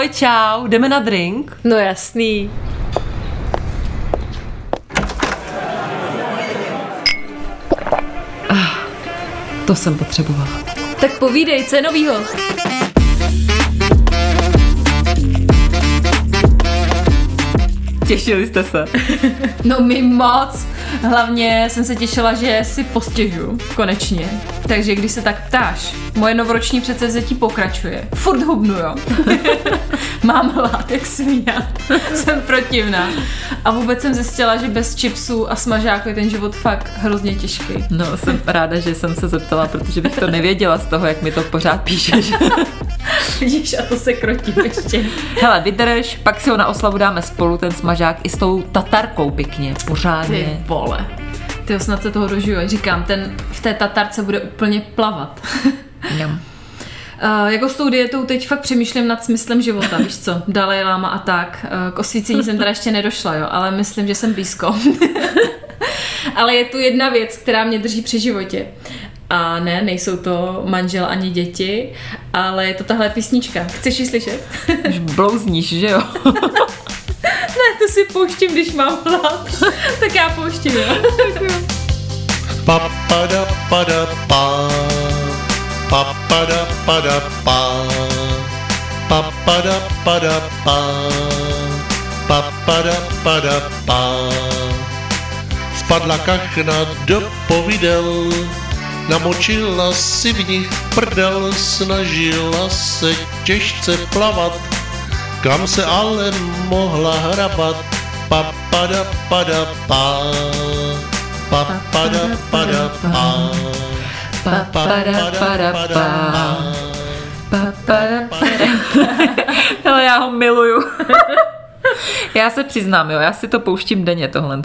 Ahoj, čau, jdeme na drink? No jasný. To jsem potřebovala. Tak povídej, co je novýho? Těšili jste se? No my moc. Hlavně jsem se těšila, že si postěžu, konečně. Takže když se tak ptáš, moje novoroční předsevzetí pokračuje. Furt hubnu, jo. Mám hlad, jak svíňa. jsem protivná. A vůbec jsem zjistila, že bez chipsů a smažáku je ten život fakt hrozně těžký. No, jsem ráda, že jsem se zeptala, protože bych to nevěděla z toho, jak mi to pořád píšeš. Vidíš, a to se krotí ještě. Hele, vydrž, pak si ho na oslavu dáme spolu, ten smažák, i s tou tatarkou pěkně, pořádně. Ty vole. Ty snad se toho dožiju. Říkám, ten v té tatarce bude úplně plavat. Jam. Uh, jako s tou dietou teď fakt přemýšlím nad smyslem života, víš co, Dalai Lama a tak. Uh, k osvícení jsem teda ještě nedošla, jo, ale myslím, že jsem blízko. ale je tu jedna věc, která mě drží při životě. A ne, nejsou to manžel ani děti, ale je to tahle písnička. Chceš ji slyšet? Už blouzníš, že jo? To si pouštím, když mám hlad. tak já pouštím, jo. Pa pa pa pada pa. Pa pada pa pa. Pada pa Spadla kachna do povidel Namočila si v nich prdel Snažila se těžce plavat Kam se ale mohla hrabat Pa pada pada pa pa pada pada pa Pa, para, pa. Hele, já ho miluju. já se přiznám, jo, já si to pouštím denně tohle.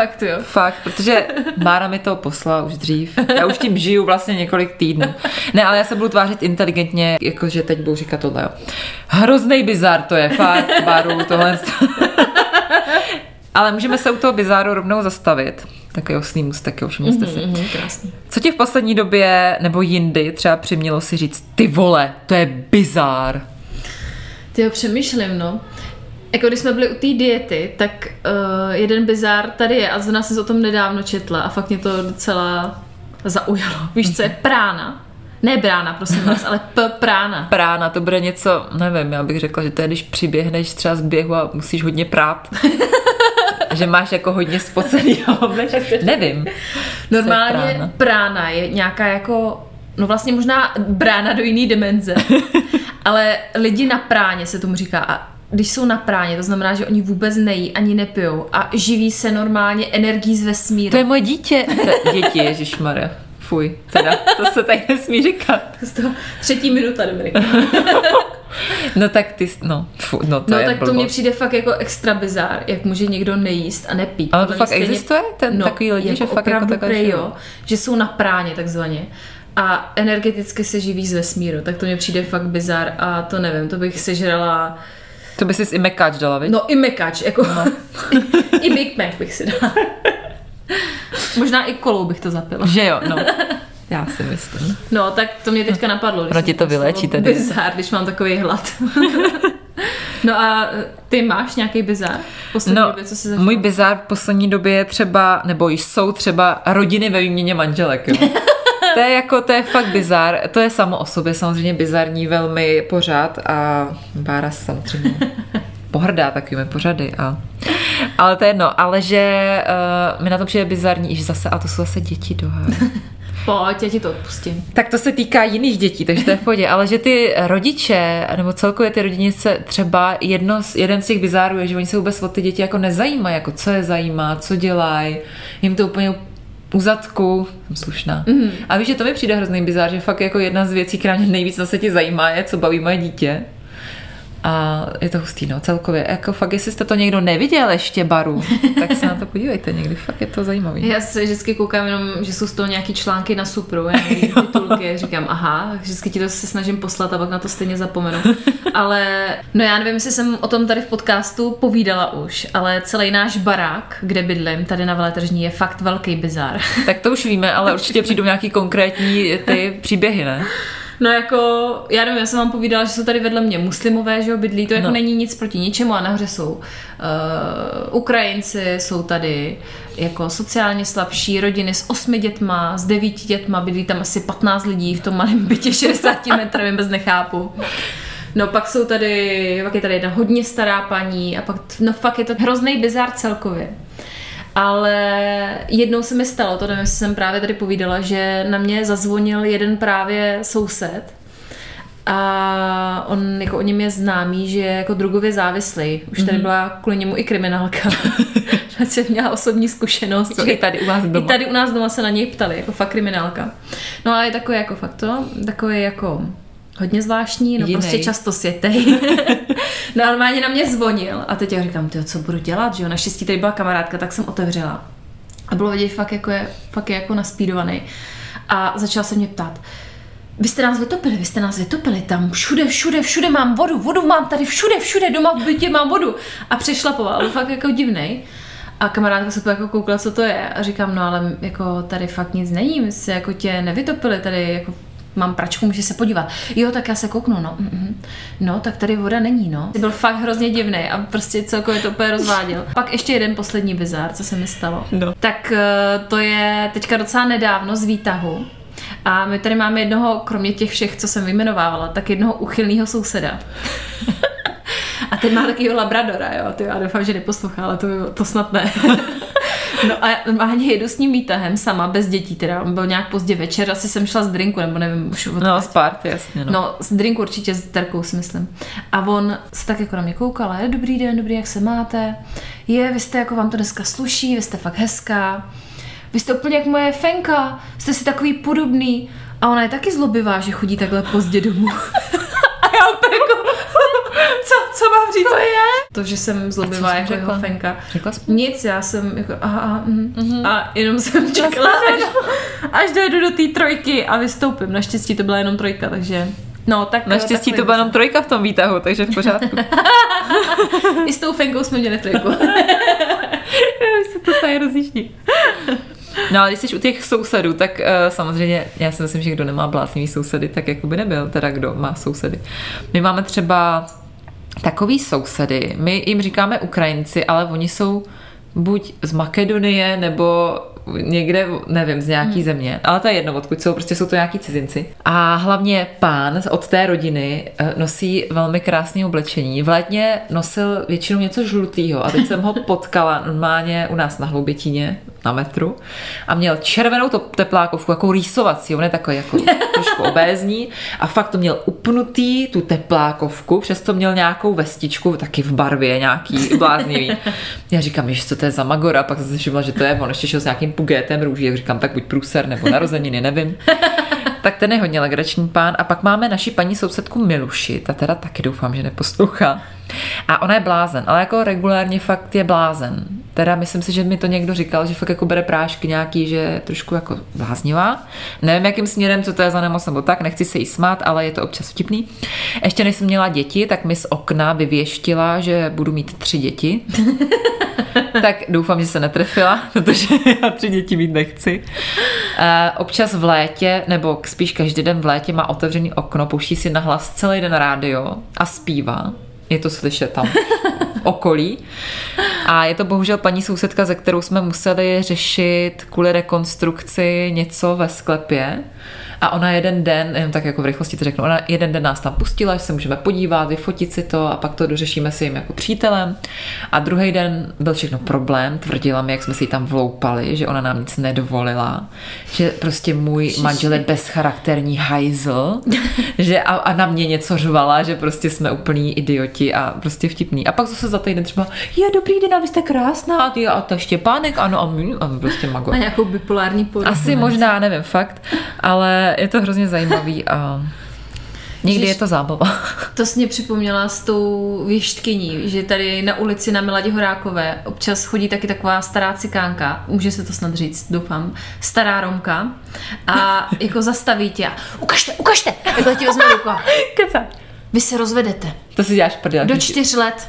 Fakt jo. Fakt, protože Mára mi to poslala už dřív. Já už tím žiju vlastně několik týdnů. Ne, ale já se budu tvářit inteligentně, jakože teď budu říkat tohle, jo. Hrozný bizar to je, fakt, Máru, tohle. ale můžeme se u toho bizáru rovnou zastavit. Takový oslý můstek, jo, všimli jste si. Mm, krásný. Co ti v poslední době nebo jindy třeba přimělo si říct, ty vole, to je bizár. Ty jo, přemýšlím, no. Jako když jsme byli u té diety, tak uh, jeden bizár tady je a zrovna jsem se o tom nedávno četla a fakt mě to docela zaujalo. Víš, co je prána? Ne brána, prosím vás, ale p prána. Prána, to bude něco, nevím, já bych řekla, že to je, když přiběhneš třeba z běhu a musíš hodně prát. že máš jako hodně spocený. Nevím. Normálně je prána? prána je nějaká jako, no vlastně možná brána do jiný dimenze, ale lidi na práně se tomu říká a když jsou na práně, to znamená, že oni vůbec nejí ani nepijou a živí se normálně energií z vesmíru. To je moje dítě. To- Děti, ježišmarja. Fuj, teda, to se tady nesmí říkat. Z toho třetí minuta, Dominika. No tak ty, no, fu, no to No je tak to blbost. mně přijde fakt jako extra bizár, jak může někdo nejíst a nepít. Ale to fakt existuje? Ten takový lidi, že fakt jako takhle jo, že jsou na práně takzvaně a energeticky se živí z vesmíru, tak to mně přijde fakt bizár a to nevím, to bych sežrala, To by si i mekáč dala, viď? no i mekač, jako no. i Big Mac bych si dala. Možná i kolou bych to zapila. Že jo, no. Já si myslím. No, tak to mě teďka napadlo. když ti to slovo vyléčí tedy. Bizár, když mám takový hlad. no a ty máš nějaký bizár? v Poslední No, době, co jsi můj bizár v poslední době je třeba, nebo jsou třeba rodiny ve výměně manželek, jo. To je jako, to je fakt bizár. To je samo o sobě samozřejmě bizarní velmi pořád a Bára se samozřejmě pohrdá takovými pořady. A... Ale to je jedno, ale že uh, mi na to přijde bizarní, že zase, a to jsou zase děti dohá. Pojď, já ti to odpustím. Tak to se týká jiných dětí, takže to je v pohodě. Ale že ty rodiče, nebo celkově ty rodinice, třeba jedno z, jeden z těch bizárů je, že oni se vůbec o ty děti jako nezajímají, jako co je zajímá, co dělají, jim to úplně u zadku, jsem slušná. Mm. A víš, že to mi přijde hrozný bizár, že fakt jako jedna z věcí, která mě nejvíc na světě zajímá, je, co baví moje dítě. A je to hustý, no, celkově. Jako fakt, jestli jste to někdo neviděl ještě, baru, tak se na to podívejte někdy, fakt je to zajímavý. Já se vždycky koukám jenom, že jsou z toho nějaký články na Supru, já titulky, říkám, aha, vždycky ti to se snažím poslat a pak na to stejně zapomenu. Ale, no já nevím, jestli jsem o tom tady v podcastu povídala už, ale celý náš barák, kde bydlím, tady na Veletržní, je fakt velký bizar. Tak to už víme, ale určitě přijdou nějaký konkrétní ty příběhy, ne? No jako, já nevím, já jsem vám povídala, že jsou tady vedle mě muslimové, že jo, bydlí, to jako No. není nic proti ničemu a nahoře jsou uh, Ukrajinci, jsou tady jako sociálně slabší rodiny s osmi dětma, s devíti dětma, bydlí tam asi 15 lidí v tom malém bytě 60 metrovým, bez nechápu. No pak jsou tady, pak je tady jedna hodně stará paní a pak, no fakt je to hrozný bizár celkově. Ale jednou se mi stalo, to nevím, jestli jsem právě tady povídala, že na mě zazvonil jeden právě soused a on, jako o něm je známý, že je jako drogově závislý. Už tady byla kvůli němu i kriminálka. že jsem měla osobní zkušenost. Že- i tady u vás doma. I tady u nás doma se na něj ptali, jako fakt kriminálka. No ale je takový jako fakt to, takový jako hodně zvláštní, no Jinej. prostě často světej. no normálně na mě zvonil a teď já říkám, tyjo, co budu dělat, že jo, naštěstí tady byla kamarádka, tak jsem otevřela. A bylo vidět, fakt jako je, fakt je jako naspídovaný. A začal se mě ptát, vy jste nás vytopili, vy jste nás vytopili tam, všude, všude, všude mám vodu, vodu mám tady všude, všude, doma v bytě mám vodu. A přešlapoval, byl fakt jako divnej. A kamarádka se jako koukla, co to je a říkám, no ale jako tady fakt nic není, my se jako tě nevytopili, tady jako mám pračku, může se podívat. Jo, tak já se kouknu, no. mm, No, tak tady voda není, no. Byl fakt hrozně divný a prostě celkově to úplně rozváděl. Pak ještě jeden poslední bizár, co se mi stalo. No. Tak eh, to je teďka docela nedávno z výtahu. A my tady máme jednoho, kromě těch všech, co jsem vyjmenovávala, tak jednoho uchylného souseda. A ten má takového labradora, jo. Ty, já doufám, že neposlouchá, ale to, to snad ne. No a normálně jedu s ním výtahem sama, bez dětí teda. On byl nějak pozdě večer, asi jsem šla z drinku, nebo nevím už od No, z party, jasně, no. No, z drinku určitě s Terkou si myslím. A on se tak jako na mě koukal, je, dobrý den, dobrý, jak se máte? Je, vy jste jako vám to dneska sluší, vy jste fakt hezká. Vy jste úplně jak moje fenka, jste si takový podobný. A ona je taky zlobivá, že chodí takhle pozdě domů. A já jako, co, co mám říct? To je? To, že jsem zlobivá jako řekla? jeho fenka. Řekla jsi? Nic, já jsem jako, aha, aha mm. a jenom jsem čekala, až, až dojedu do té trojky a vystoupím. Naštěstí to byla jenom trojka, takže... No, tak Naštěstí to byla jenom trojka v tom výtahu, takže v pořádku. I s tou fenkou jsme měli trojku. se to tady rozjíždí. No ale když jsi u těch sousedů, tak uh, samozřejmě, já si myslím, že kdo nemá bláznivý sousedy, tak jako by nebyl, teda kdo má sousedy. My máme třeba takový sousedy, my jim říkáme Ukrajinci, ale oni jsou buď z Makedonie, nebo někde, nevím, z nějaký hmm. země, ale to je jedno, odkud jsou, prostě jsou to nějaký cizinci. A hlavně pán od té rodiny eh, nosí velmi krásné oblečení. V létě nosil většinou něco žlutého a teď jsem ho potkala normálně u nás na Hloubětíně, na metru a měl červenou to teplákovku, jako rýsovací, on je takový jako trošku obézní a fakt to měl upnutý, tu teplákovku, přesto měl nějakou vestičku, taky v barvě nějaký bláznivý. Já říkám, že co to je za magora, pak jsem si všimla, že to je on, ještě šel s nějakým pugétem růží, jak říkám, tak buď průser nebo narozeniny, nevím. tak ten je hodně legrační pán. A pak máme naši paní sousedku Miluši, ta teda taky doufám, že neposlouchá. A ona je blázen, ale jako regulárně fakt je blázen. Teda myslím si, že mi to někdo říkal, že fakt jako bere prášky nějaký, že je trošku jako bláznivá. Nevím, jakým směrem, co to je za nemoc nebo tak, nechci se jí smát, ale je to občas vtipný. Ještě než jsem měla děti, tak mi z okna vyvěštila, že budu mít tři děti. tak doufám, že se netrefila, protože já tři děti mít nechci. Uh, občas v létě, nebo spíš každý den v létě má otevřený okno, pouští si na hlas celý den rádio a zpívá. Je to slyšet tam okolí. A je to bohužel paní sousedka, ze kterou jsme museli řešit kvůli rekonstrukci něco ve sklepě. A ona jeden den, jen tak jako v rychlosti to řeknu, ona jeden den nás tam pustila, že se můžeme podívat, vyfotit si to a pak to dořešíme si jim jako přítelem. A druhý den byl všechno problém, tvrdila mi, jak jsme si ji tam vloupali, že ona nám nic nedovolila, že prostě můj manžel je bezcharakterní hajzl, že a, a na mě něco řvala, že prostě jsme úplní idioti a prostě vtipný. A pak zase za týden třeba, je dobrý den, a vy jste krásná, a ty a ta Štěpánek, ano, a my, a prostě mago. A nějakou bipolární poruchu. Asi možná, nevím, fakt, ale je to hrozně zajímavý a někdy Ježiš. je to zábava. To jsi mě připomněla s tou věštkyní, že tady na ulici na Miladě Horákové občas chodí taky taková stará cikánka, může se to snad říct, doufám, stará Romka a jako zastaví tě a ukažte, ukažte, takhle ti vezme ruku. Keca. Vy se rozvedete To si děláš prdel. do čtyř let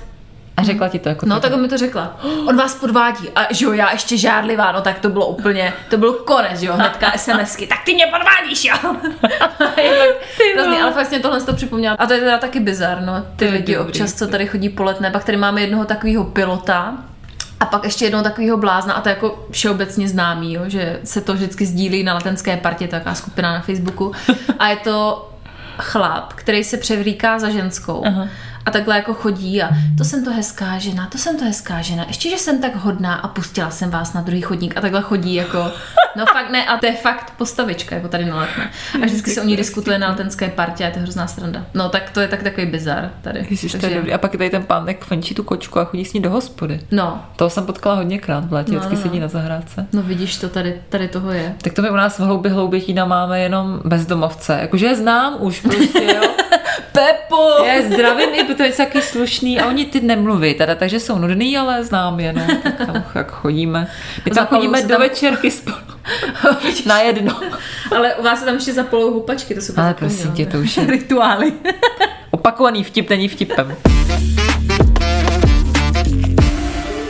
A řekla ti to jako No, tak mi to řekla. On vás podvádí. A že jo, já ještě žárlivá, no tak to bylo úplně, to byl konec, že jo, hnedka SMSky. Tak ty mě podvádíš, jo. Fakt hrozný, ale mě tohle to připomněla. A to je teda taky bizar, no. Ty je lidi dobrý. občas, co tady chodí po letné, pak tady máme jednoho takového pilota, a pak ještě jednoho takového blázna, a to je jako všeobecně známý, jo, že se to vždycky sdílí na letenské partě, to taková skupina na Facebooku. A je to chlap, který se převlíká za ženskou. Aha. A takhle jako chodí a to jsem to hezká žena, to jsem to hezká žena, ještě, že jsem tak hodná a pustila jsem vás na druhý chodník a takhle chodí jako, no fakt ne, a to je fakt postavička, jako tady na letné. A vždycky se o ní diskutuje na letenské partě a je to hrozná sranda. No tak to je tak takový bizar tady. Ježiš, to je dobrý. A pak je tady ten pán, jak fenčí tu kočku a chodí s ní do hospody. No, Toho jsem potkala hodněkrát, v létě No, vždycky no, sedí no. na zahrádce. no vidíš to, tady, tady toho je. Tak to my u nás v hloubi hloubětína máme jenom bezdomovce. Jakože je znám už prostě, jo. Pepo! Je zdravím i, protože jsou taky slušný a oni ty nemluví teda, takže jsou nudný, ale znám je, no. Tak tam jak chodíme. My tam Zapalou chodíme do tam- večerky spolu. Na jedno. Ale u vás se tam ještě zapolou houpačky, to super Ale prosím tě, to už je Rituály. opakovaný vtip, není vtipem.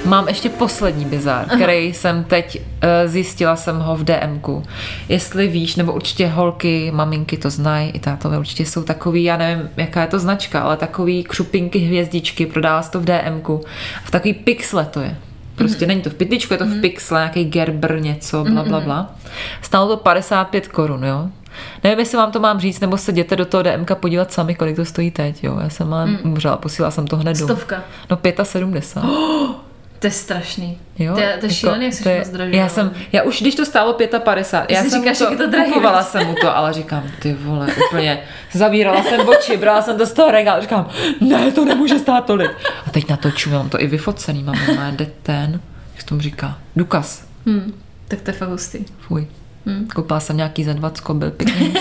Mám ještě poslední bizár, který jsem teď uh, zjistila jsem ho v DMku. Jestli víš, nebo určitě holky, maminky to znají, i tátové určitě jsou takový, já nevím, jaká je to značka, ale takový křupinky, hvězdičky, prodává se to v DMku. V takový pixle to je. Prostě není to v pytličku, je to v pixle, nějaký Gerber něco, bla, bla, bla. Stálo to 55 korun, jo. Nevím, jestli vám to mám říct, nebo se jděte do toho DMka podívat sami, kolik to stojí teď, jo. Já jsem ale umřela, posílala jsem to hned domů. Stovka. No 75. To je strašný. Jo, to, je, to je šílený, jak to se je- moc draží. Já jsem, já už když to stálo 55, já si jsem říkáš, je to drahý, kupovala jsem mu to, ale říkám, ty vole, úplně, zavírala jsem oči, brala jsem to z toho regálu, říkám, ne, to nemůže stát tolik. A teď natoču, mám to i vyfocený, mám má ten, jak tomu říká, důkaz, Hmm, tak to je fakt hustý. fuj. Koupila jsem nějaký za 20, byl pěkný.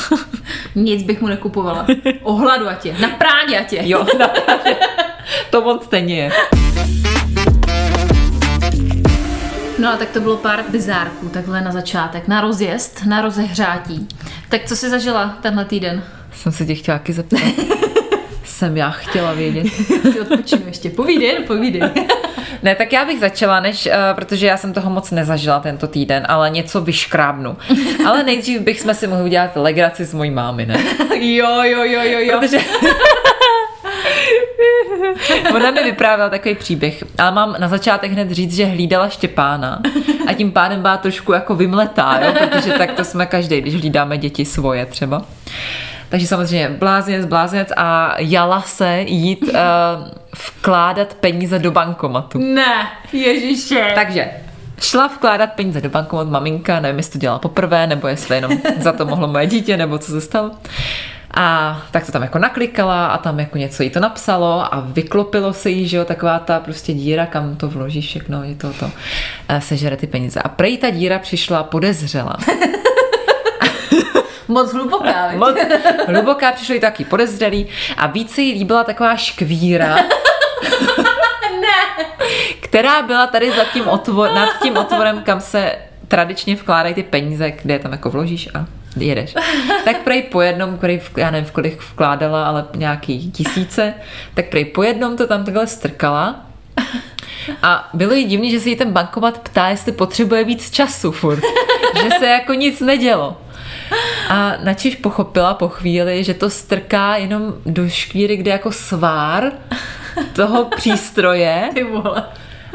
Nic bych mu nekupovala. Ohladu a tě. Na prádě a tě. Jo, to on stejně je. No a tak to bylo pár bizárků takhle na začátek. Na rozjezd, na rozehřátí. Tak co jsi zažila tenhle týden? Jsem se tě chtěla taky zeptat. jsem já chtěla vědět. Si odpočinu ještě. Povídej, povídej. Ne, tak já bych začala, než, uh, protože já jsem toho moc nezažila tento týden, ale něco vyškrábnu. Ale nejdřív bych jsme si mohli udělat legraci s mojí mámy, ne? jo, jo, jo, jo, jo. Protože... Ona mi vyprávěla takový příběh, ale mám na začátek hned říct, že hlídala Štěpána a tím pádem byla trošku jako vymletá, jo? protože tak to jsme každý, když hlídáme děti svoje třeba. Takže samozřejmě blázinec, blázinec a jala se jít uh, vkládat peníze do bankomatu. Ne, ježiše. Takže šla vkládat peníze do bankomatu maminka, nevím, jestli to dělala poprvé, nebo jestli jenom za to mohlo moje dítě, nebo co se stalo. A tak to tam jako naklikala a tam jako něco jí to napsalo a vyklopilo se jí, že jo, taková ta prostě díra, kam to vložíš všechno, je to to, eh, sežere ty peníze. A prej ta díra přišla podezřela. Moc hluboká? Moc hluboká, přišlo jí taky podezřelý a více jí líbila taková škvíra, která byla tady za tím otvor, nad tím otvorem, kam se tradičně vkládají ty peníze, kde je tam jako vložíš a jedeš. Tak prej po jednom, v- já nevím, v kolik vkládala, ale nějaký tisíce, tak prej po jednom to tam takhle strkala a bylo jí divný, že se jí ten bankomat ptá, jestli potřebuje víc času furt. Že se jako nic nedělo. A načiž pochopila po chvíli, že to strká jenom do škvíry, kde jako svár toho přístroje. Ty vole.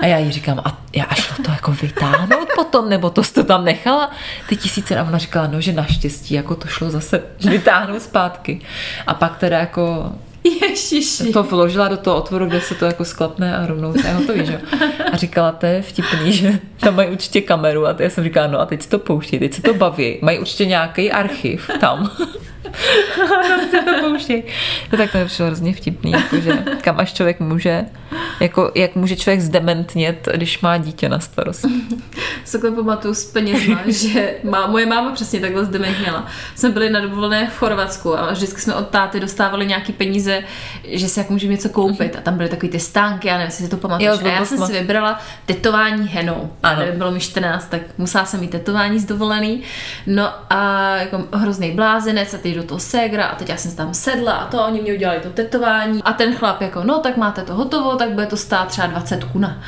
A já jí říkám, a já a šla to jako vytáhnout potom, nebo to jsi to tam nechala? Ty tisíce a ona říkala, no, že naštěstí jako to šlo zase vytáhnout zpátky. A pak teda jako Ježiši. to vložila do toho otvoru, kde se to jako sklapne a rovnou to je hotový, že? jo. A říkala, to je vtipný, že tam mají určitě kameru a já jsem říkala, no a teď se to pouští, teď se to baví, mají určitě nějaký archiv tam. Tam se to pouští. No tak to je přišlo hrozně vtipný, jakože kam až člověk může, jako jak může člověk zdementnět, když má dítě na starost. Takhle pamatuju s penězma, že má, moje máma přesně takhle zdementněla. Jsme byli na dovolené v Chorvatsku a vždycky jsme od táty dostávali nějaký peníze, že si jak můžeme něco koupit. A tam byly takový ty stánky, já nevím, jestli si to pamatuješ. Jo, a já jsem si vybrala tetování henou. Ano. Ano. Bylo mi 14, tak musela jsem mít tetování z dovolený. No a jako hrozný blázinec a teď do toho ségra a teď já jsem tam sedla a to, oni mě udělali to tetování a ten chlap jako, no tak máte to hotovo, tak bude to stát třeba 20 kuna.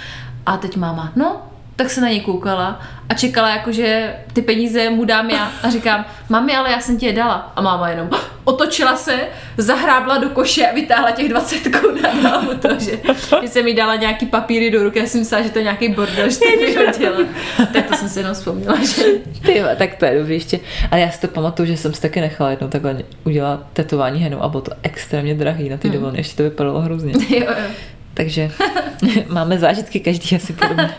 A teď máma, no, tak se na něj koukala a čekala jako, že ty peníze mu dám já a říkám, mami, ale já jsem ti je dala. A máma jenom otočila se, zahrábla do koše a vytáhla těch 20 kun a dala mu to, že, že jsem mi dala nějaký papíry do ruky, já jsem myslela, že to je nějaký bordel, že to vyhodila. Tak to jsem si jenom vzpomněla, že... Ty, tak to je dobrý ještě. Ale já si to pamatuju, že jsem si taky nechala jednou takhle udělat tetování henu a bylo to extrémně drahý na ty Hmm. dovolené, ještě to vypadalo hrozně. Jo, jo. Takže máme zážitky každý asi podobně.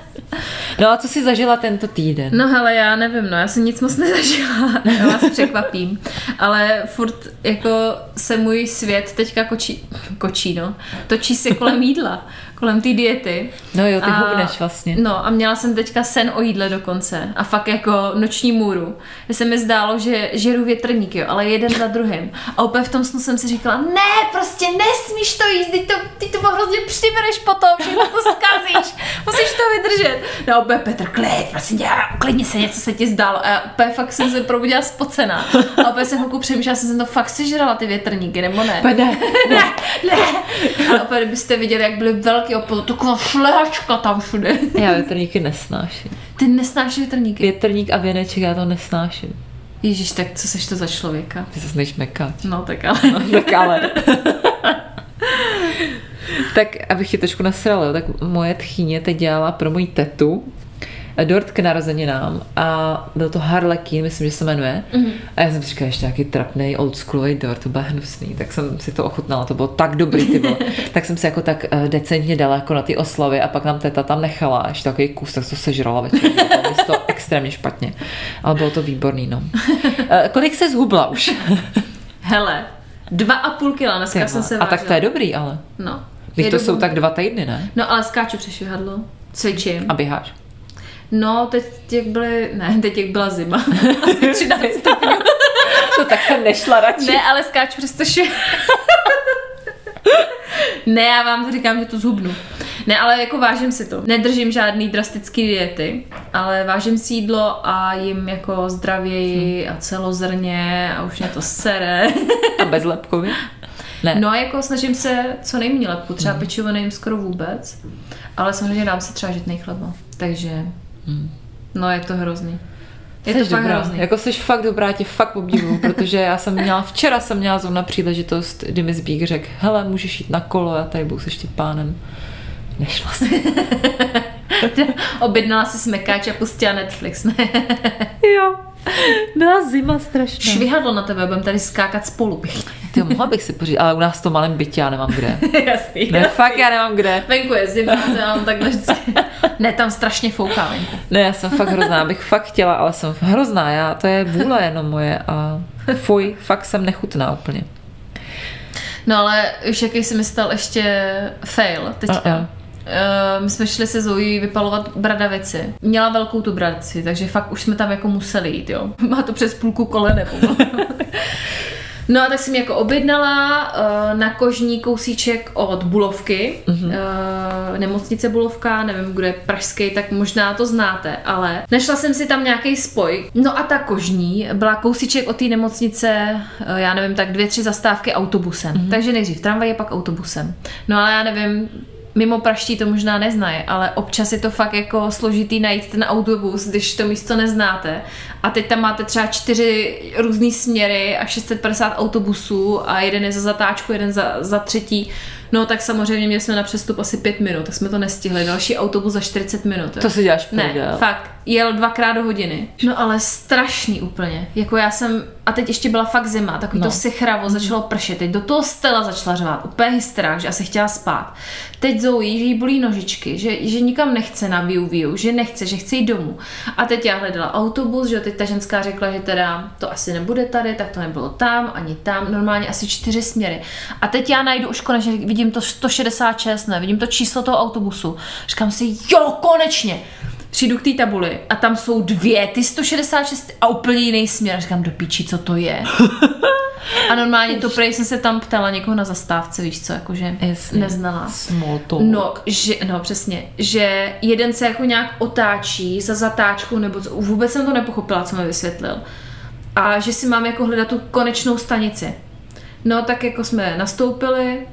No a co jsi zažila tento týden? No hele, já nevím, no já jsem nic moc nezažila, já vás překvapím, ale furt jako se můj svět teďka kočí, kočí no, točí se kolem jídla, kolem té diety. No jo, ty hubneš vlastně. No a měla jsem teďka sen o jídle dokonce a fakt jako noční můru. Že se mi zdálo, že žeru větrník, jo, ale jeden za druhým. A úplně v tom snu jsem si říkala, ne, prostě nesmíš to jíst, ty to, ty to hrozně přibereš potom, všechno to zkazíš, musíš to vydržet. No úplně Petr, klid, prosím tě, uklidni se, něco se ti zdálo. A já úplně fakt jsem se probudila spocená. A úplně jsem chvilku přemýšlela, jsem to fakt sežrala ty větrníky, nebo ne? Ne, ne, ne. A opět, kdybyste viděli, jak byly velký opět, taková šlehačka tam všude. Já větrníky nesnáším. Ty nesnášíš větrníky? Větrník a věneček já to nesnáším. Ježíš, tak co seš to za člověka? Ty se nejš mekáč. No tak ale. tak ale. tak abych ti trošku nasrala, tak moje tchýně teď dělala pro moji tetu dort k narozeninám a byl to Harlequin, myslím, že se jmenuje. Mm-hmm. A já jsem si říkala, ještě nějaký trapný oldschoolový dort, to bude hnusný, tak jsem si to ochutnala, to bylo tak dobrý, ty bylo. tak jsem si jako tak uh, decentně dala jako na ty oslavy a pak nám teta tam nechala ještě takový kus, tak to sežrala večer. Bylo to extrémně špatně, ale bylo to výborný, no. Uh, kolik se zhubla už? Hele, dva a půl kila, dneska Ty jsem se a vážila. tak to je dobrý, ale. No. Když to jsou tak dva týdny, ne? No ale skáču přes švihadlo, cvičím. A běháš. No, teď jak byly, ne, teď jak byla zima. Asi 13 stupňů. No tak jsem nešla radši. Ne, ale skáču přes to švih... ne, já vám říkám, že to zhubnu. Ne, ale jako vážím si to. Nedržím žádný drastický diety, ale vážím si jídlo a jim jako zdravěji a celozrně a už mě to sere. A bez lepkově? Ne. No a jako snažím se co nejméně lepku, třeba pečivo nejím skoro vůbec, ale samozřejmě dám si třeba žitný chleba, takže no je to hrozný. Je Jsi to fakt dobrá. hrozný. Jako jsi fakt dobrá, tě fakt obdivuju, protože já jsem měla, včera jsem měla zrovna příležitost, kdy mi Zbík řekl, hele, můžeš jít na kolo, já tady budu se Štěpánem. Nešla jsem. Objednala si smekáč a pustila Netflix, ne? jo. Byla zima strašná. Švihadlo na tebe, budeme tady skákat spolu. Ty mohla bych si pořídit, ale u nás v tom malém bytě já nemám kde. Jasný. Ne, fakt já nemám kde. Venku je zima, to já mám takhle vždycky. Ne, tam strašně fouká venku. Ne, já jsem fakt hrozná, bych fakt chtěla, ale jsem hrozná, já, to je vůle jenom moje a fuj, fakt jsem nechutná úplně. No ale už jaký se mi stal ještě fail teďka. A, a. Uh, my jsme šli se Zoe vypalovat bradavici. Měla velkou tu bradavici, takže fakt už jsme tam jako museli jít, jo. Má to přes půlku kolene. No a tak jsem jako objednala uh, na kožní kousíček od Bulovky, mm-hmm. uh, nemocnice Bulovka, nevím, kdo je pražský, tak možná to znáte, ale našla jsem si tam nějaký spoj. No a ta kožní byla kousíček od té nemocnice, uh, já nevím, tak dvě, tři zastávky autobusem. Mm-hmm. Takže nejdřív tramvaj, pak autobusem. No ale já nevím, mimo praští to možná neznají, ale občas je to fakt jako složitý najít ten autobus, když to místo neznáte. A teď tam máte třeba čtyři různé směry a 650 autobusů a jeden je za zatáčku, jeden za, za třetí. No tak samozřejmě měli jsme na přestup asi pět minut, tak jsme to nestihli. Další autobus za 40 minut. jo. To si děláš Ne, fakt. Jel dvakrát do hodiny. No ale strašný úplně. Jako já jsem, a teď ještě byla fakt zima, takový No. to sichravo, začalo pršet. Teď do toho Stella začala řvát, úplně hysterák, že asi chtěla spát. Teď Zoe, že jí bolí nožičky, že, že nikam nechce na Viu Viu, že nechce, že chce jít domů. A teď já hledala autobus, že teď ta ženská řekla, že teda to asi nebude tady, tak to nebylo tam, ani tam, normálně asi čtyři směry. A teď já najdu už konečně, vidím to 166, ne, vidím to číslo toho autobusu. Říkám si, jo, konečně přijdu k té tabuli a tam jsou dvě, ty 166 a úplně jiný směr. Říkám, do píči, co to je? A normálně to prej jsem se tam ptala někoho na zastávce, víš co, jakože Jasně. neznala. No, že, no, přesně, že jeden se jako nějak otáčí za zatáčkou, nebo co, vůbec jsem to nepochopila, co mi vysvětlil. A že si mám jako hledat tu konečnou stanici. No, tak jako jsme nastoupili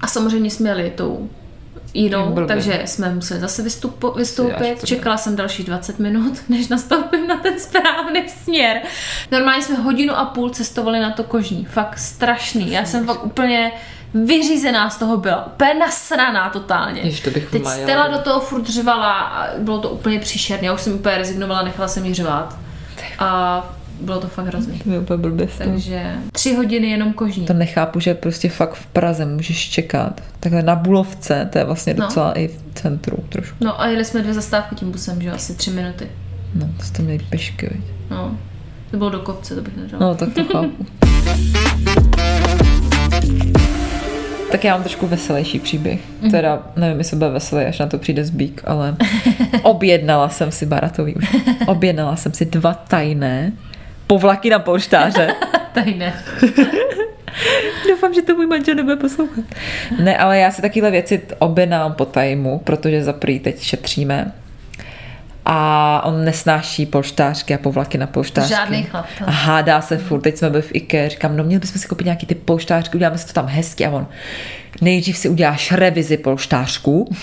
a samozřejmě jsme jeli tou jinou, takže jsme museli zase vystupo, vystoupit. Čekala jsem další 20 minut, než nastoupím na ten správný směr. Normálně jsme hodinu a půl cestovali na to kožní. Fakt strašný. Já jsem fakt úplně vyřízená z toho byla. Úplně nasraná totálně. Ježiš, to bych Teď majala. Stella do toho furt řvala a bylo to úplně příšerné. Já už jsem úplně rezignovala, nechala jsem jí řvát. A bylo to fakt hrozný. To je úplně blbě. Takže tři hodiny jenom kožní. To nechápu, že prostě fakt v Praze můžeš čekat. Takhle na Bulovce, to je vlastně No. docela i v centru trošku. No a jeli jsme dvě zastávky tím busem, že asi tři minuty. No, to jste měli pešky, viď? No, to bylo do kopce, to bych nedala. No, tak to chápu. Tak já mám trošku veselější příběh. Mhm. Teda nevím, jestli bude veselý, až na to přijde zbík, ale objednala jsem si baratový už. Objednala jsem si dva tajné povlaky na polštáře. Tady ne. Doufám, že to můj manžel nebude poslouchat. Ne, ale já si takovéhle věci objednám po tajmu, protože za prý teď šetříme. A on nesnáší polštářky a povlaky na polštářky. Žádný chlap. A hádá se furt. Teď jsme byli v IKEA, říkám, no měli bychom si koupit nějaký ty polštářky, uděláme si to tam hezky a on nejdřív si uděláš revizi polštářků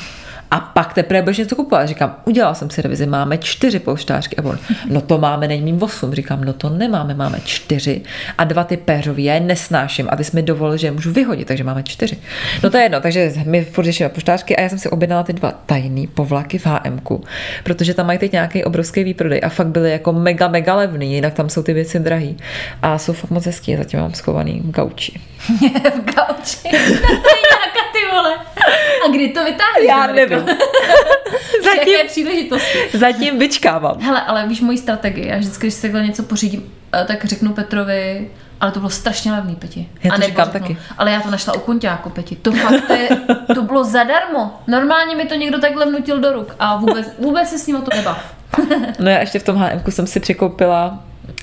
a pak teprve budeš něco kupovat. Říkám, udělal jsem si revizi, máme čtyři polštářky. A on, no to máme, není mým osm. Říkám, no to nemáme, máme čtyři a dva ty péřový, já je nesnáším a ty jsi mi dovolil, že je můžu vyhodit, takže máme čtyři. No to je jedno, takže my furt řešíme polštářky a já jsem si objednala ty dva tajný povlaky v HMku, protože tam mají teď nějaký obrovský výprodej a fakt byly jako mega, mega levný, jinak tam jsou ty věci drahý. A jsou fakt moc hezký, zatím mám schovaný v gauči. v gauči. to je nějaká ty vole. A kdy to vytáhneš? Já nevím. Zatím, jaké příležitosti? zatím vyčkávám. Hele, ale víš moji strategii. Já vždycky, když si takhle něco pořídím, eh, tak řeknu Petrovi, ale to bylo strašně levný, Peti. Já to A nebo říkám řeknu, taky. Ale já to našla u konťáku, Peti. To fakt to, je, to bylo zadarmo. Normálně mi to někdo takhle vnutil do ruk a vůbec, vůbec se s ním o to nebav. No já ještě v tom HMku jsem si překoupila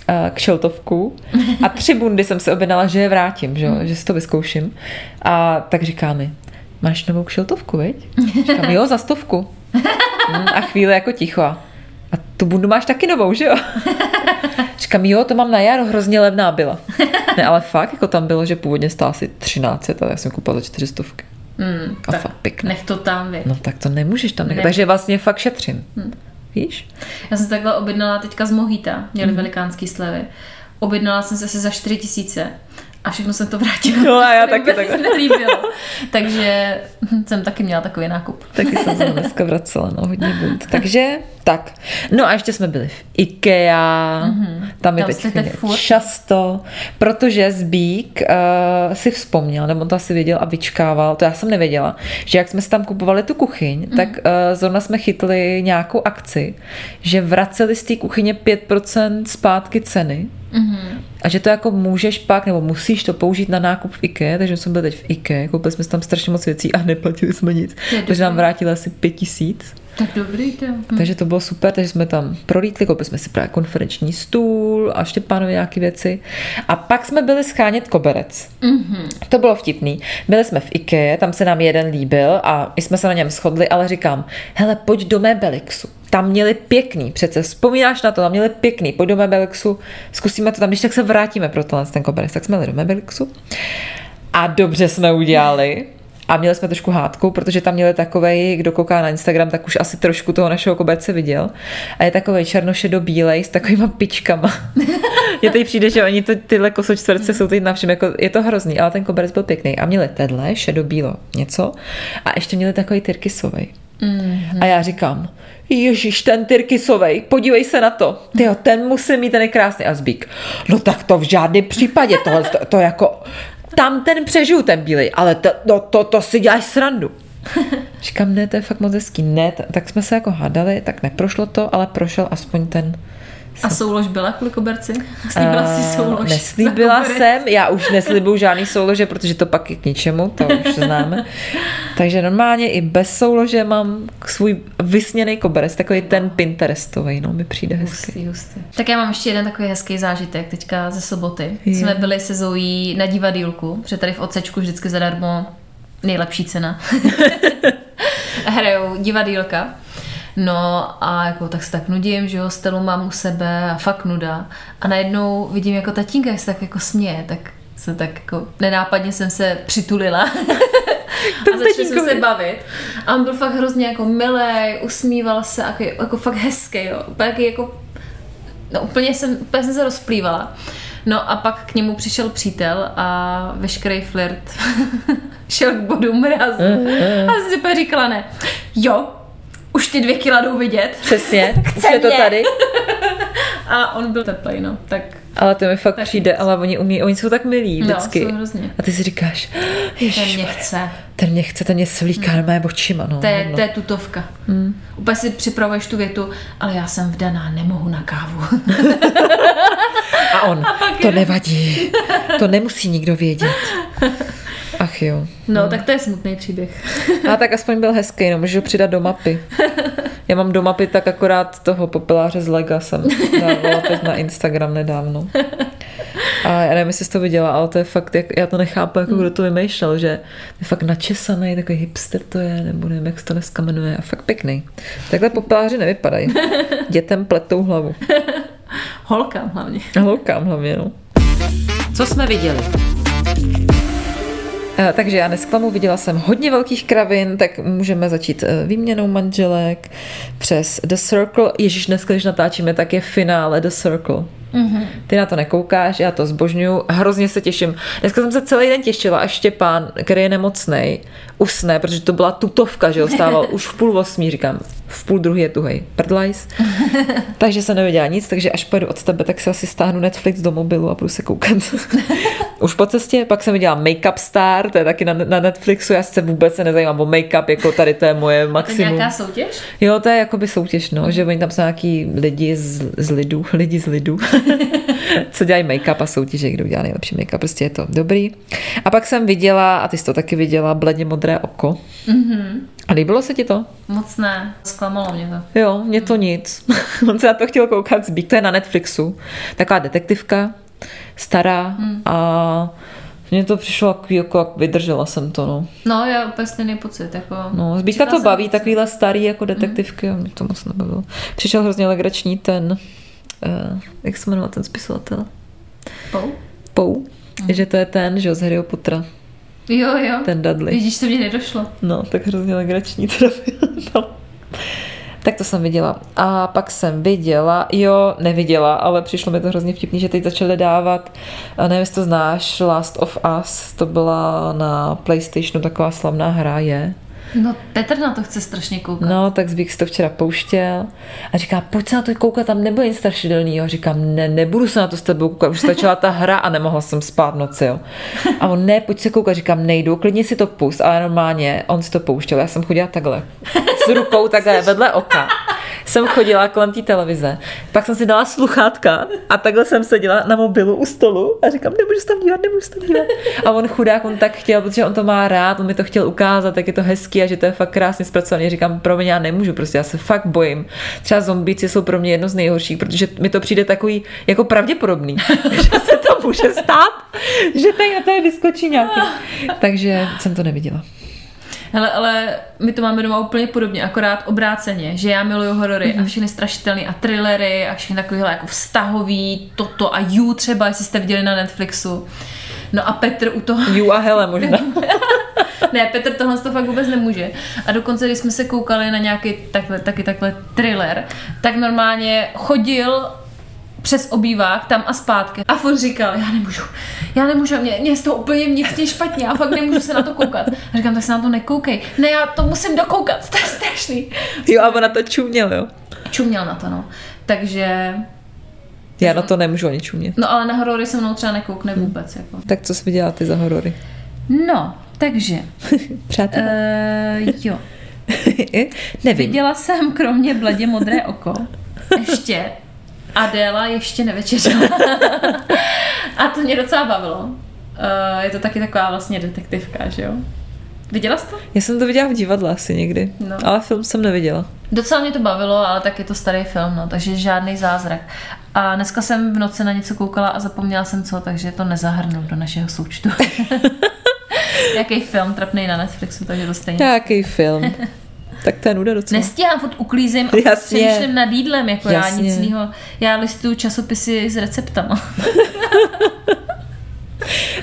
uh, kšeltovku a tři bundy jsem si objednala, že je vrátím, že, jo, že si to vyzkouším. A tak říká mi, máš novou kšeltovku, viď? Říkám, jo, za stovku. Hm, A chvíli jako ticho. A tu bundu máš taky novou, že jo? Říkám, jo, to mám na jaro, hrozně levná byla. Ne, ale fakt, jako tam bylo, že původně stála asi 13, ale já jsem koupila za 400. Hmm, A tak fakt pěkné. nech to tam, vy. No tak to nemůžeš tam nechat. Ne. Takže vlastně fakt šetřím. Víš? Já jsem se takhle objednala teďka z Mohita, měli Mhm. mm. velikánský slevy. Objednala jsem se asi za 4 tisíce a všechno jsem to vrátila. No a já taky nelíbilo. Takže jsem taky měla takový nákup. Taky jsem se dneska vracela, no, hodně bud. Takže, tak. No a ještě jsme byli v IKEA, mm-hmm. tam je Tam teď chvíli furt? často, protože Zbík uh, si vzpomněl, nebo on to asi věděl a vyčkával, to já jsem nevěděla, že jak jsme si tam kupovali tu kuchyň, mm-hmm. tak uh, zrovna jsme chytli nějakou akci, že vraceli z té kuchyně 5% zpátky ceny, Mm-hmm. a že to jako můžeš pak, nebo musíš to použít na nákup v IKEA, takže jsme byli teď v IKEA, koupili jsme tam strašně moc věcí a neplatili jsme nic. Takže nám dobrý. vrátili asi pět tisíc. Tak dobrý to. Hm. Takže to bylo super, takže jsme tam prolítli, koupili jsme si právě konferenční stůl a Štěpánovi nějaké věci. A pak jsme byli schánět koberec. Mm-hmm. To bylo vtipný. Byli jsme v IKEA, tam se nám jeden líbil a my jsme se na něm shodli, ale říkám, hele, pojď do Mebelixu. Tam měli pěkný, přece vzpomínáš na to, tam měli pěkný, pojď do Mebelixu, zkusíme to tam, když tak se vrátíme pro tohle ten koberec. Tak jsme jeli do Mebelixu a dobře jsme udělali. A měli jsme trošku hádku, protože tam měli takovej, kdo kouká na Instagram, tak už asi trošku toho našeho koberce viděl. A je takový černošedo-bílej s takovýma pičkama. Mně teď přijde, že oni to, tyhle kosočtverce jsou teď na všem, jako je to hrozný, ale ten koberec byl pěkný. A měli tenhle, šedobílo něco. A ještě měli takový tyrkysovej. Mm-hmm. A já říkám, Ježíš, ten tyrkysovej, podívej se na to. Tyjo, ten musí mít, ten je krásný. A zbík, no tak to v žádném případě, tohle, to, to jako, tam ten přežiju, ten bílej, ale to, to, to, to si děláš srandu. Říkám, ne, to je fakt moc hezký. Ne, tak jsme se jako hádali, tak neprošlo to, ale prošel aspoň ten A soulož byla kvůli koberci? Slíbila si Eh, soulož. Neslíbila jsem, já už neslibuju žádný soulože, protože to pak je k ničemu, to už známe. Takže normálně i bez soulože mám svůj vysněný koberec, takový ten Pinterestový, no, mi přijde hezky. Hustý, hustý. Tak já mám ještě jeden takový hezký zážitek teďka ze soboty. Je. Jsme byli se Zoí na divadýlku, protože tady v Ocečku vždycky zadarmo nejlepší cena. Hrajou divadýlka. No a jako tak se tak nudím, že jo, stelu mám u sebe a fakt nuda. A najednou vidím jako tatínka, jak se tak jako směje, tak jsem tak jako nenápadně jsem se přitulila. a začali jsme se bavit. A on byl fakt hrozně jako milý, usmíval se, jako, jako fakt hezký, jo. Úplně jako, no úplně jsem, úplně jsem se rozplývala. No a pak k němu přišel přítel a veškerý flirt šel k bodu mrazu. A jsem si říkala ne. Jo, už ty dvě kila jdou vidět. Přesně, Chce už je to tady. A on byl teplej, no. Tak Ale to mi fakt Tak přijde, ale oni umí, oni jsou tak milí No, vždycky. jsou hrozně. A ty si říkáš, ten ježiš, mě chce. ten mě chce, ten mě svlíká hmm. mé očima. No, To je, no. to je tutovka. Hmm. Úplně si připravuješ tu větu, ale já jsem vdaná, nemohu na kávu. A on, to nevadí, to nemusí nikdo vědět. Ach jo. No, tak to je smutný příběh. A tak aspoň byl hezký, no, můžu ho přidat do mapy. Já mám do mapy tak akorát toho popeláře z Lega jsem dávala teď na Instagram nedávno. A já nevím, jestli jsi to viděla, ale to je fakt, jak, já to nechápu, jako kdo to vymýšlel, že je fakt načesaný, takový hipster to je, nebo nevím, jak se to dneska jmenuje, a fakt pěkný. Takhle popeláři nevypadají. Dětem pletou hlavu. Holkám hlavně. Holkám hlavně, no. Co jsme viděli? Eh, Takže já nesklamu, viděla jsem hodně velkých kravin, tak můžeme začít eh, výměnou manželek přes The Circle. Ježíš, dneska, když natáčíme, tak je finále The Circle. Mm-hmm. Ty na to nekoukáš, já to zbožňuju, hrozně se těším. Dneska jsem se celý den těšila, až Štěpán, který je nemocný, usne, protože to byla tutovka, že ho stával už v půl osmí, říkám, v půl druhý je tuhej, prdlajs. takže jsem nevěděla nic, takže až pojedu od tebe, tak si asi stáhnu Netflix do mobilu a budu se koukat. už po cestě, pak jsem viděla Makeup Star, to je taky na, na Netflixu, já se vůbec se nezajímám o make-up, jako tady to je moje To maximum. nějaká soutěž? Jo, to je jakoby soutěž, no, že oni tam jsou nějaký lidi z, z lidu, lidi z lidu, co dělají make-up a soutěže, kdo udělá nejlepší make-up, prostě je to dobrý. A pak jsem viděla, a ty jsi to taky viděla, bledě modré oko. Mm-hmm. A líbilo se ti to? Moc ne. Zklamalo mě to. Jo, mě to nic. On se na to chtěl koukat zbík, to je na Netflixu. Taková detektivka, stará hmm. a mně to přišlo jako, jako jak vydržela jsem to, no. No, já úplně stejný pocit. Jako... No, Četla to baví, takovýhle starý jako detektivky, mm. mě to moc nebavilo. Přišel hrozně legrační ten, uh, jak se jmenoval ten spisovatel? Pou? Pou. Mm. Že to je ten, že z Harryho Pottera, Jo, jo. ten Dudley. Vidíš, to mě nedošlo. No, tak hrozně legrační teda no. Tak to jsem viděla. A pak jsem viděla, jo, neviděla, ale přišlo mi to hrozně vtipný, že teď začali dávat, a nevím, jestli to znáš, Last of Us, to byla na Playstationu taková slavná hra, je. No, Petr na to chce strašně koukat. No, tak Zbík si to včera pouštěl a říká, pojď se na to koukat, tam nebude nic strašidelného. Říkám, ne, nebudu se na to s tebou koukat, už stačila ta hra a nemohla jsem spát noci, jo. A on, ne, pojď se koukat, říkám, nejdu, klidně si to pust, ale normálně on si to pouštěl, já jsem chodila takhle, s rukou takhle vedle oka. Jsem chodila kolem té televize, pak jsem si dala sluchátka a takhle jsem seděla na mobilu u stolu a říkám, nemůžu se tam dívat, nemůžu se tam dívat. A on chudák, on tak chtěl, protože on to má rád, on mi to chtěl ukázat, jak je to hezký a že to je fakt krásně zpracované. Říkám, pro mě já nemůžu, prostě já se fakt bojím. Třeba zombíci jsou pro mě jedno z nejhorších, protože mi to přijde takový jako pravděpodobný, že se to může stát, že tady na to vyskočí nějaký. Takže jsem to neviděla. Hele, ale my to máme doma úplně podobně, akorát obráceně, že já miluju horory mm-hmm. a všechny strašidelné a thrillery a všechny takovýhle jako vztahový, toto a You třeba, jestli jste viděli na Netflixu. No a Petr u toho... Ju a hele možná. ne, Petr tohle to fakt vůbec nemůže. A dokonce, když jsme se koukali na nějaký takhle, taky takhle thriller, tak normálně chodil přes obývák tam a zpátky. A furt říkal, já nemůžu, já nemůžu, mě, mě je z toho úplně vnitřně špatně, já fakt nemůžu se na to koukat. A říkám, tak se na to nekoukej. Ne, já to musím dokoukat, to je strašný. Jo, a ona to čuměl, jo. Čuměl na to, no. Takže, Já na to nemůžu ani čumět. no ale na horory se mnou třeba nekoukne vůbec. Jako. Tak co jsi viděla ty za horory? No, takže, Přátelé. uh, jo. Nevím. Viděla jsem kromě bledě modré oko ještě Adéla ještě nevečeřila. A to mě docela bavilo. Uh, je to taky taková vlastně detektivka, že jo? Viděla jsi to? Já jsem to viděla v divadle asi někdy, No. ale film jsem neviděla. Docela mě to bavilo, ale tak je to starý film, no, takže žádný zázrak. A dneska jsem v noci na něco koukala a zapomněla jsem co, takže to nezahrnu do našeho součtu. Jaký film trapný na Netflixu, takže to stejně. Nějaký film. Tak to je nuda docela. Nestíhám, furt uklízím a Jasně. přemýšlím nad jídlem, jako já Jasně. nic jiného. Já listuju časopisy s receptama.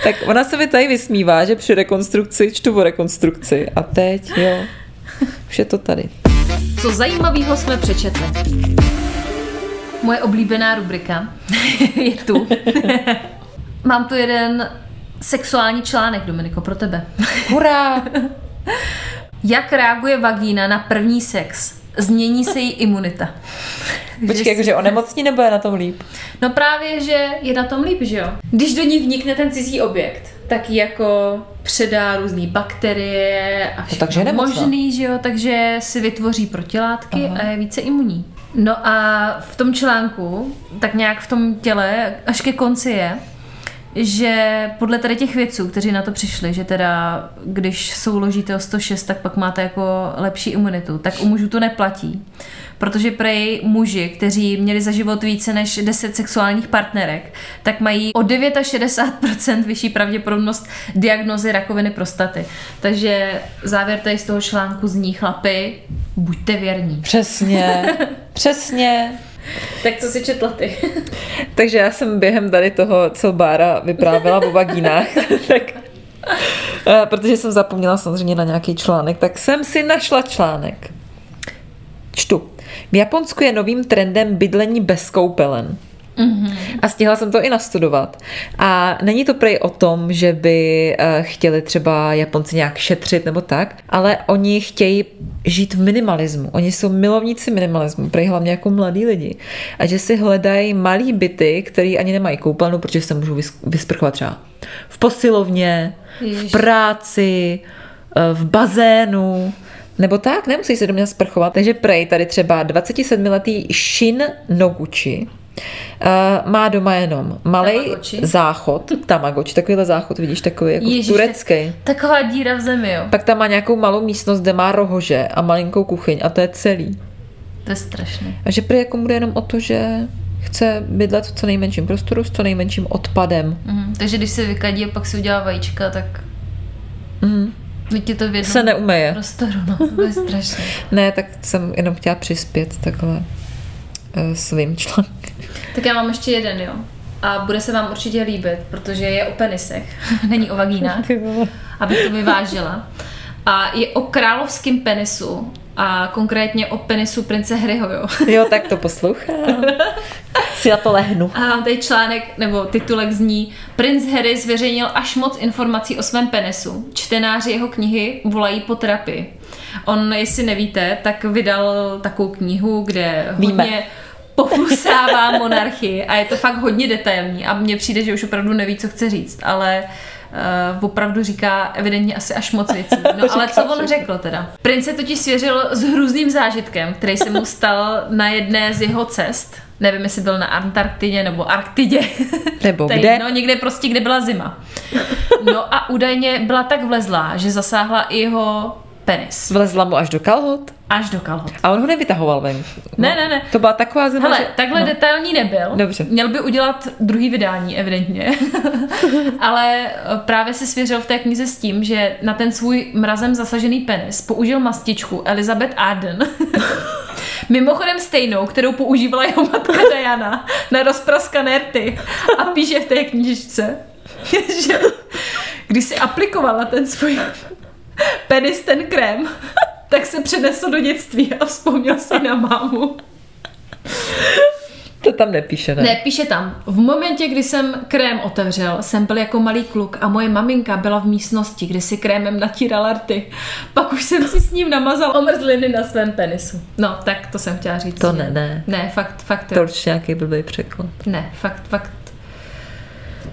tak ona se mi tady vysmívá, že při rekonstrukci čtu o rekonstrukci. A teď, jo, už je to tady. Co zajímavého jsme přečetli? Moje oblíbená rubrika je tu. Mám tu jeden sexuální článek, Dominiko, pro tebe. Hurá! Jak reaguje vagína na první sex? Změní se jí imunita. Počkej, jakože onemocní nebo je na tom líp? No právě, že je na tom líp, že jo? Když do ní vnikne ten cizí objekt, tak jako předá různé bakterie a všechno takže je možný, že jo? Takže si vytvoří protilátky Aha. a je více imunní. No a v tom článku, tak nějak v tom těle, až ke konci je, že podle tady těch vědců, kteří na to přišli, že teda když souložíte o 106, tak pak máte jako lepší imunitu, tak u mužů to neplatí. Protože prej muži, kteří měli za život více než 10 sexuálních partnerek, tak mají o 69% vyšší pravděpodobnost diagnozy rakoviny prostaty. Takže závěr tady z toho článku zní chlapy, buďte věrní. Přesně, přesně. Tak co si četla ty? Takže já jsem během tady toho, co Bára vyprávěla o vagínách, tak eh, protože jsem zapomněla samozřejmě na nějaký článek, tak jsem si našla článek. Čtu. V Japonsku je novým trendem bydlení bez koupelen. Mm-hmm. A stihla jsem to i nastudovat. A není to prej o tom, že by eh, chtěli třeba Japonci nějak šetřit nebo tak, ale oni chtějí žít v minimalismu. Oni jsou milovníci minimalismu, prej hlavně jako mladí lidi. A že si hledají malý byty, který ani nemají koupelnu, protože se můžou vys- vysprchovat třeba v posilovně, Ježiš. v práci, eh, v bazénu, nebo tak, nemusí se do mě sprchovat. Takže prej tady třeba 27-letý Shin Noguchi uh, má doma jenom malý záchod, tamagoči, takovýhle záchod, vidíš, takový jako Ježiš, turecký. Taková díra v zemi, jo. Pak tam má nějakou malou místnost, kde má rohože a malinkou kuchyň a to je celý. To je strašné. A že prý jako bude jenom o to, že chce bydlet v co nejmenším prostoru s co nejmenším odpadem. Mhm. Takže když se vykadí a pak si udělá vajíčka, tak Mm. Ti to Se neumeje. prostoru, no, to je strašné. Ne, tak jsem jenom chtěla přispět takhle svým článkem. Tak já mám ještě jeden, jo. A bude se vám určitě líbit, protože je o penisech, není o vagínách, abych to vyvážila. A je o královském penisu a konkrétně o penisu prince Harryho, jo. Jo, tak to poslouchám. Si na to lehnu. A mám tady článek, nebo titulek zní Princ Harry zveřejnil až moc informací o svém penisu. Čtenáři jeho knihy volají po terapii. On, jestli nevíte, tak vydal takovou knihu, kde Víme. hodně poflusává monarchii a je to fakt hodně detailní a mně přijde, že už opravdu neví, co chce říct, ale uh, opravdu říká evidentně asi až moc věcí. No ale co on řekl teda? Princ se totiž svěřil s hrůzným zážitkem, který se mu stal na jedné z jeho cest. Nevím, jestli byl na Antarktidě nebo Arktidě. Nebo Tady, kde? No, někde prostě, kde byla zima. No a údajně byla tak vlezlá, že zasáhla i jeho penis. Vlezla mu až do kalhot Až do kalhot. a on ho nevytahoval ven. Ne, ne, ne. To byla taková zima, Hele, že... takhle no. detailní nebyl. Dobře. Měl by udělat druhý vydání, evidentně. Ale eh, právě se svěřil v té knize s tím, že na ten svůj mrazem zasažený penis použil mastičku Elizabeth Arden. Mimochodem stejnou, kterou používala jeho matka Diana na rozpraskané rty. A píše v té knižce, že když si aplikovala ten svůj penis, ten krém, tak se přenesl do dětství a vzpomněl si na mámu. To tam nepíše, ne? Ne, píše tam, v momentě, kdy jsem krém otevřel, jsem byl jako malý kluk a moje maminka byla v místnosti, kde si krémem natírala rty. Pak už jsem si s ním namazal omrzliny na svém penisu. No, tak to jsem chtěla říct. To ne, ne. Ne, fakt, fakt To určitě nějaký blbý překlad. Ne, fakt, fakt,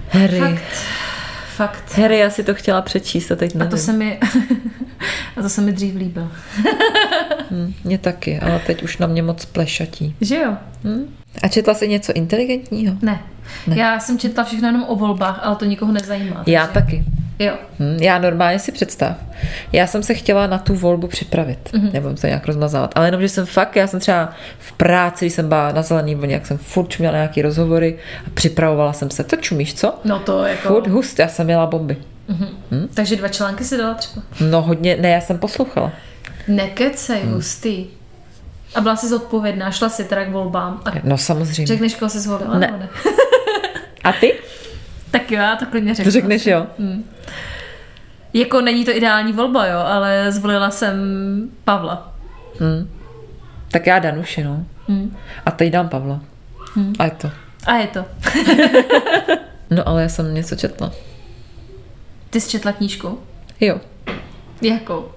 Harry. fakt, fakt. Harry, já si to chtěla přečíst a teď A nevím. to se mi, a to se mi dřív líbil. Hm, mě taky, ale teď už na mě moc plešatí. Že jo? Hm? A četla jsi něco inteligentního? Ne. Ne. Já jsem četla všechno jenom o volbách, ale to nikoho nezajímá. Já takže- taky. Jo. Hm, já normálně si představ. Já jsem se chtěla na tu volbu připravit. Mhm. Mm-hmm. Nebudem to nějak rozmazávat. Ale jenom, že jsem fakt, já jsem třeba v práci, když jsem byla na zelený vlně, jak jsem furt měla nějaký rozhovory a připravovala jsem se. To čumíš, co? No to jako... Furt hust, já jsem měla bomby. Hm? Takže dva články si dala třeba. No hodně, ne, já jsem poslouchala. Nekecej, hmm. hustý. A byla jsi zodpovědná, šla si teda k volbám. A No samozřejmě. řekneš, koho jsi zvolila? Ne. ne? A ty? Tak jo, já to klidně řeknu. To řekneš jo. Jako není to ideální volba, jo, ale zvolila jsem Pavla. Hm. Tak já Danuši, no. Hm. A teď dám Pavla. A je to. A je to. No ale já jsem něco četla. Ty jsi četla knížku? Jo. Jakou?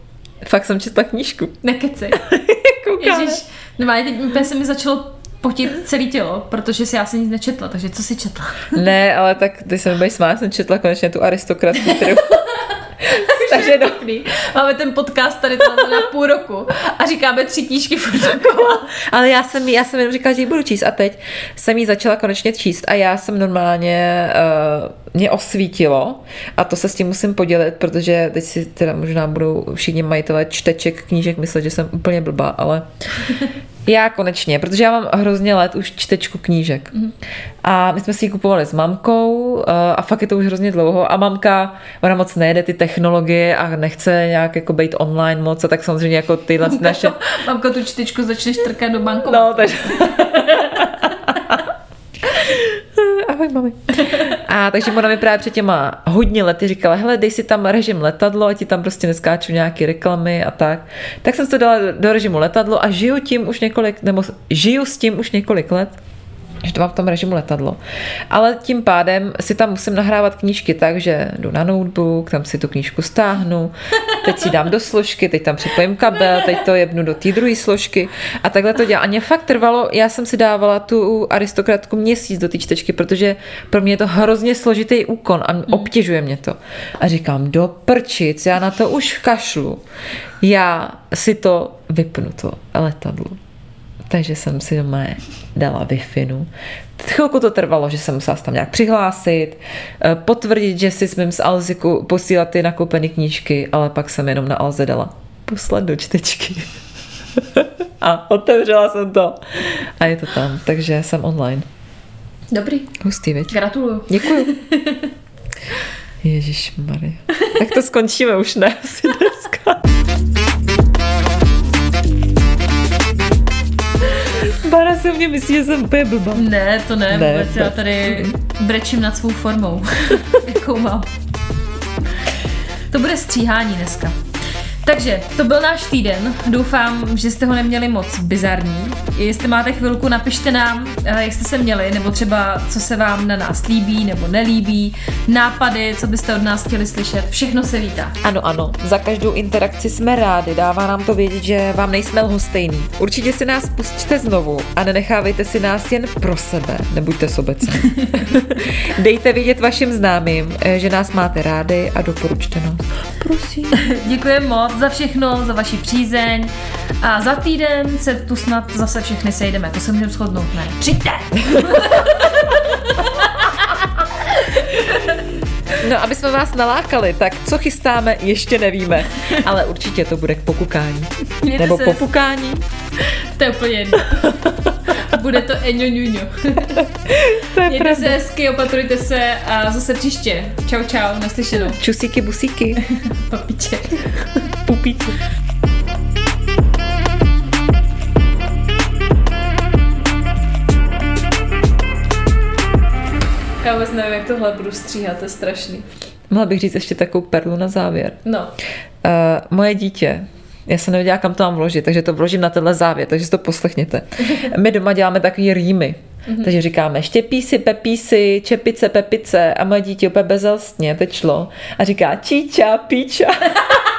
Fakt jsem četla knížku. Nekecej. Koukáme. Ježiš, no teď úplně se mi začalo potit celé tělo, protože si já jsem nic nečetla, takže co si četla? Ne, ale tak ty se mi budeš smát, jsem četla konečně tu aristokratku, kterou... Takže no, Dobrý. Máme ten podcast tady na půl roku a říkáme tři knížky furt ale já jsem, já jsem jenom říkala, že ji budu číst a teď jsem ji začala konečně číst a já jsem normálně, uh, mě osvítilo a to se s tím musím podělit, protože teď si teda možná budou všichni majitelé čteček knížek myslet, že jsem úplně blbá, ale já konečně, protože já mám hrozně let už čtečku knížek. A my jsme si ji kupovali s mamkou uh, a fakt je to už hrozně dlouho a mamka, ona moc nejde ty technologie a nechce nějak jako být online moc a tak samozřejmě jako tyhle naše... Mamko, tu čtyčku začneš trkat do bankovky. No, takže... Ahoj, mami. A takže ona mi právě před těma hodně lety říkala, hele, dej si tam režim letadlo, ať ti tam prostě neskáču nějaký reklamy a tak. Tak jsem to dala do režimu letadlo a žiju tím už několik, nebo žiju s tím už několik let že to mám v tom režimu letadlo. Ale tím pádem si tam musím nahrávat knížky tak, že jdu na notebook, tam si tu knížku stáhnu, teď si dám do složky, teď tam připojím kabel, teď to jebnu do té druhé složky a takhle to dělá. A mě fakt trvalo, já jsem si dávala tu aristokratku měsíc do té čtečky, protože pro mě je to hrozně složitý úkon a obtěžuje mě to. A říkám, do prčic, já na to už kašlu. Já si to vypnu, to letadlo. Takže jsem si doma dala wi Chvilku to trvalo, že jsem musela se tam nějak přihlásit, eh, potvrdit, že si smím z Alziku posílat ty nakoupené knížky, ale pak jsem jenom na Alze dala poslat do čtečky. A otevřela jsem to. A je to tam, takže jsem online. Dobrý, Hustý, viď? gratuluju. Děkuju. Ježíš Marie. Tak to skončíme už, ne? Asi dneska. Bára se mě myslí, že jsem úplně blbá. Ne, to ne, Ne, vůbec. Já fakt. tady brečím nad svou formou, jakou mám. To bude stříhání dneska. Takže to byl náš týden. Doufám, že jste ho neměli moc bizarní. Jestli máte chvilku, napište nám, eh, jak jste se měli, nebo třeba co se vám na nás líbí nebo nelíbí, nápady, co byste od nás chtěli slyšet. Všechno se vítá. Ano, ano, za každou interakci jsme rádi, dává nám to vědět, že vám nejsme lhostejní. Určitě si nás pustíte znovu a nenechávejte si nás jen pro sebe, nebuďte sobecí. Dejte vědět vašim známým, eh, že nás máte rádi a doporučte nás. Prosím. Děkujeme moc za všechno, za vaši přízeň a za týden se tu snad zase všechny sejdeme. To se můžeme shodnout, ne? Přijďte! No, aby jsme vás nalákali, tak co chystáme, ještě nevíme. Ale určitě to bude k pokukání. Mějte Nebo se- popukání. To je úplně jedno. Bude to eňo ňuňo. To je Mějte pravda. se hezky, opatrujte se a zase příště. Čau čau, naslyšenou. Čusíky, busíky, Papiče. pupíky. Já vůbec nevím, jak tohle budu stříhat, to je strašný. Mohla bych říct ještě takovou perlu na závěr. No, Uh, moje dítě, já jsem nevěděla, kam to mám vložit, takže to vložím na tenhle závěr, takže si to poslechněte. My doma děláme takový rýmy. Takže říkáme štěpísi, pepísi, čepice, pepice a moje dítě úplně bezelstně teď šlo a říká číča, píča.